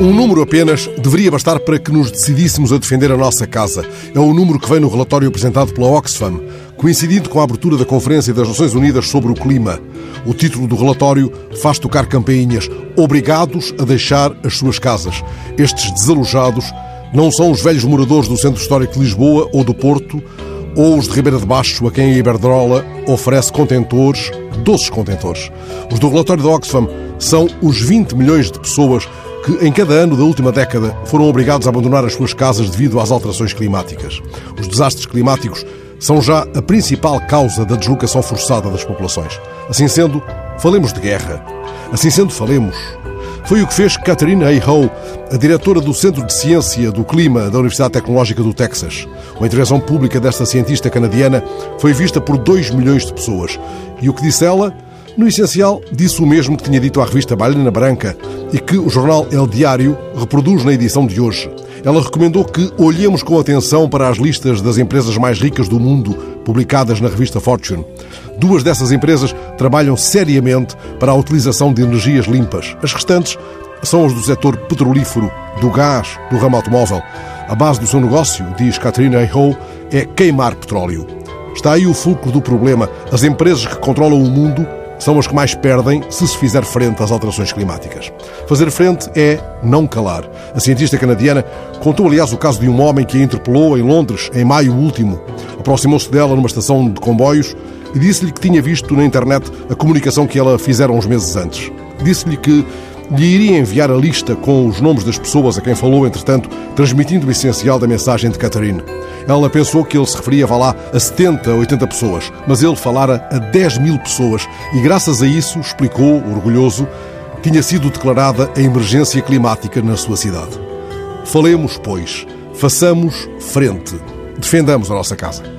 Um número apenas deveria bastar para que nos decidíssemos a defender a nossa casa. É o número que vem no relatório apresentado pela Oxfam, coincidindo com a abertura da Conferência das Nações Unidas sobre o Clima. O título do relatório faz tocar campainhas, obrigados a deixar as suas casas. Estes desalojados não são os velhos moradores do Centro Histórico de Lisboa ou do Porto, ou os de Ribeira de Baixo, a quem a Iberdrola oferece contentores, doces contentores. Os do relatório da Oxfam são os 20 milhões de pessoas que em cada ano da última década foram obrigados a abandonar as suas casas devido às alterações climáticas. Os desastres climáticos são já a principal causa da deslocação forçada das populações. Assim sendo, falemos de guerra. Assim sendo, falemos. Foi o que fez Catherine A. Howe, a diretora do Centro de Ciência do Clima da Universidade Tecnológica do Texas. Uma intervenção pública desta cientista canadiana foi vista por 2 milhões de pessoas. E o que disse ela? No essencial, disse o mesmo que tinha dito à revista Balena Branca e que o jornal El Diário reproduz na edição de hoje. Ela recomendou que olhemos com atenção para as listas das empresas mais ricas do mundo, publicadas na revista Fortune. Duas dessas empresas trabalham seriamente para a utilização de energias limpas. As restantes são as do setor petrolífero, do gás, do ramo automóvel. A base do seu negócio, diz Katrina Aho, é queimar petróleo. Está aí o fulcro do problema. As empresas que controlam o mundo são as que mais perdem se se fizer frente às alterações climáticas. Fazer frente é não calar. A cientista canadiana contou, aliás, o caso de um homem que a interpelou em Londres em maio último. Aproximou-se dela numa estação de comboios e disse-lhe que tinha visto na internet a comunicação que ela fizera uns meses antes. Disse-lhe que lhe iria enviar a lista com os nomes das pessoas a quem falou, entretanto, transmitindo o essencial da mensagem de Catherine. Ela pensou que ele se referia, vá lá, a 70, 80 pessoas, mas ele falara a 10 mil pessoas e, graças a isso, explicou, orgulhoso, tinha sido declarada a emergência climática na sua cidade. Falemos, pois, façamos frente, defendamos a nossa casa.